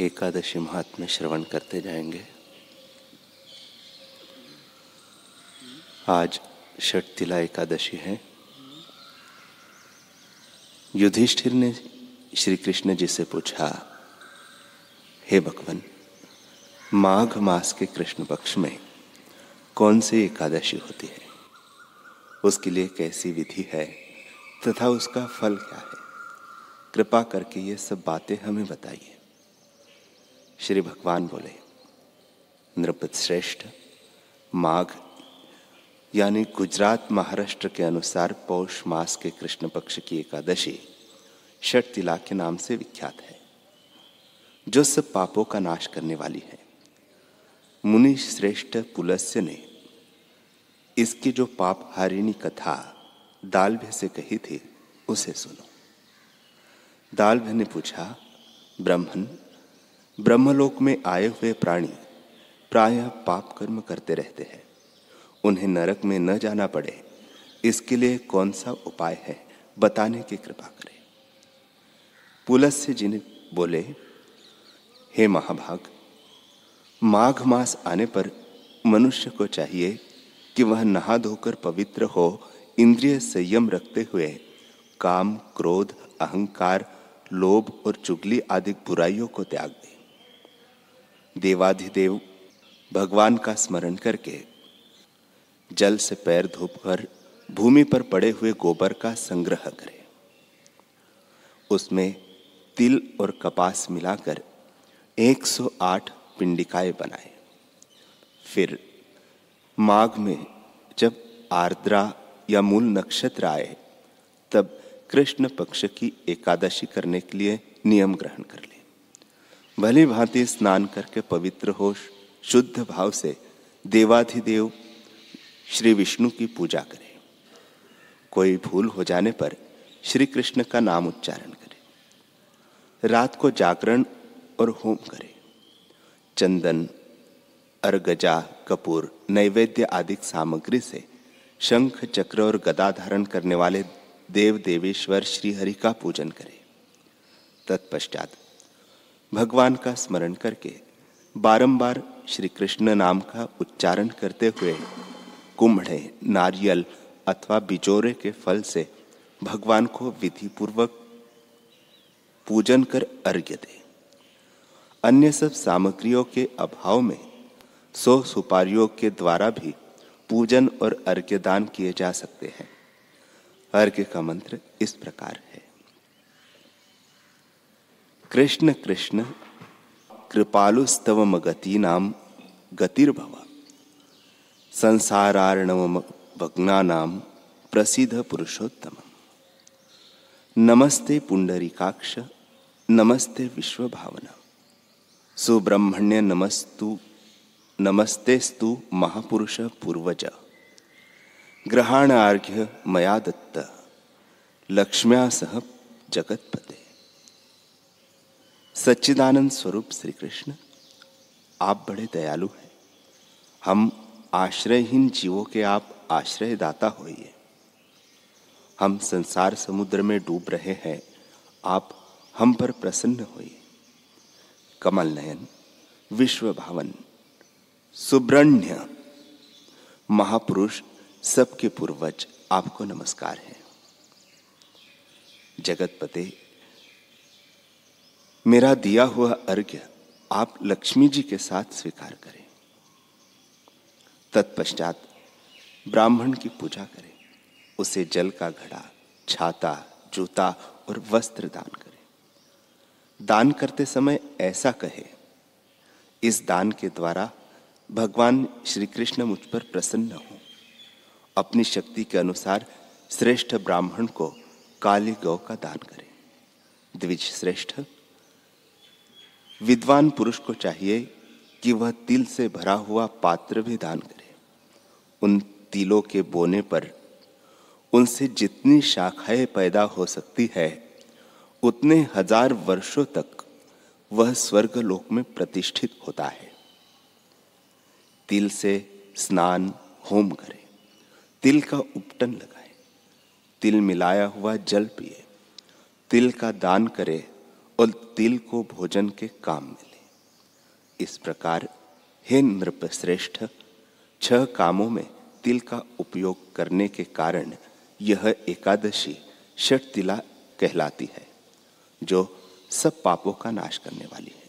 एकादशी महात्म्य श्रवण करते जाएँगे। आज षटतिला एकादशी है। युधिष्ठिर ने श्री कृष्ण जी से पूछा, हे भगवान, माघ मास के कृष्ण पक्ष में कौन सी एकादशी होती है? उसके लिए कैसी विधि है तथा उसका फल क्या है? कृपा करके ये सब बातें हमें बताइए। श्री भगवान बोले नृपत श्रेष्ठ, माघ, यानी गुजरात महाराष्ट्र के अनुसार पौष मास के कृष्ण पक्ष की एकादशी षट तिला के नाम से विख्यात है, जो सब पापों का नाश करने वाली है। मुनि श्रेष्ठ पुलस्य ने इसकी जो पाप हारिणी कथा दालभ्य से कही थी, उसे सुनो। दालभ्य ने पूछा, ब्राह्मण ब्रह्मलोक में आए हुए प्राणी प्रायः पाप कर्म करते रहते हैं। उन्हें नरक में न जाना पड़े। इसके लिए कौन सा उपाय है, बताने की कृपा करें। पुलस्य जी ने बोले, हे महाभाग, माघ मास आने पर मनुष्य को चाहिए कि वह नहा धोकर पवित्र हो, इंद्रिय संयम रखते हुए काम, क्रोध, अहंकार, लोभ और चुगली आदि बुराइयों को त्याग दे। देवाधिदेव, भगवान का स्मरण करके जल से पैर धोपकर भूमि पर पड़े हुए गोबर का संग्रह करें। उसमें तिल और कपास मिलाकर 108 पिंडिकाएँ बनाए। फिर माघ में जब आर्द्रा या मूल नक्षत्र आए, तब कृष्ण पक्ष की एकादशी करने के लिए नियम ग्रहण कर ले। भली भांति स्नान करके पवित्र हो, शुद्ध भाव से देवाधिदेव श्री विष्णु की पूजा करें। कोई भूल हो जाने पर श्री कृष्ण का नाम उच्चारण करें। रात को जागरण और होम करें। चंदन, अर्गजा, कपूर, नैवेद्य आदि सामग्री से शंख, चक्र और गदा धारण करने वाले देव देवेश्वर श्रीहरि का पूजन करें। तत्पश्चात भगवान का स्मरण करके बारंबार श्री कृष्ण नाम का उच्चारण करते हुए कुंभड़े नारियल अथवा बिजोरे के फल से भगवान को विधि पूर्वक पूजन कर अर्घ्य दे। अन्य सब सामग्रियों के अभाव में सौ सुपारियों के द्वारा भी पूजन और अर्घ्य दान किए जा सकते हैं। अर्घ्य का मंत्र इस प्रकार है। कृष्ण कृष्ण कृपालुस्तव गति नाम गतिर्भव। संसारार्णव भग्नानाम प्रसिद्ध पुरुषोत्तम नमस्ते पुंडरीकाक्ष, नमस्ते विश्व भावना सुब्रह्मण्य नमस्तु, नमस्तेस्तु महापुरुष पूर्वज। ग्रहण अर्घ्य मया दत्त, लक्ष्म्या सह जगतपते। सच्चिदानंद स्वरूप श्री कृष्ण आप बड़े दयालु हैं। हम आश्रयहीन जीवों के आप आश्रयदाता होइए। हम संसार समुद्र में डूब रहे हैं, आप हम पर प्रसन्न होइए। कमल नयन, विश्व भावन सुब्रण्य महापुरुष, सबके पूर्वज आपको नमस्कार है। जगतपते मेरा दिया हुआ अर्घ्य आप लक्ष्मी जी के साथ स्वीकार करें। तत्पश्चात ब्राह्मण की पूजा करें। उसे जल का घड़ा, छाता, जूता और वस्त्र दान करें। दान करते समय ऐसा कहे, इस दान के द्वारा भगवान श्री कृष्ण मुझ पर प्रसन्न हो। अपनी शक्ति के अनुसार श्रेष्ठ ब्राह्मण को काली गौ का दान करें। द्विज श्रेष्ठ विद्वान पुरुष को चाहिए कि वह तिल से भरा हुआ पात्र भी दान करे। उन तिलों के बोने पर उनसे जितनी शाखाएँ पैदा हो सकती है, उतने हज़ार वर्षों तक वह स्वर्ग लोक में प्रतिष्ठित होता है। तिल से स्नान, होम करे। तिल का उपटन लगाए। तिल मिलाया हुआ जल पिए। तिल का दान करे। और तिल को भोजन के काम मिले। इस प्रकार हे नृप श्रेष्ठ छह कामों में तिल का उपयोग करने के कारण यह एकादशी षट तिला कहलाती है, जो सब पापों का नाश करने वाली है।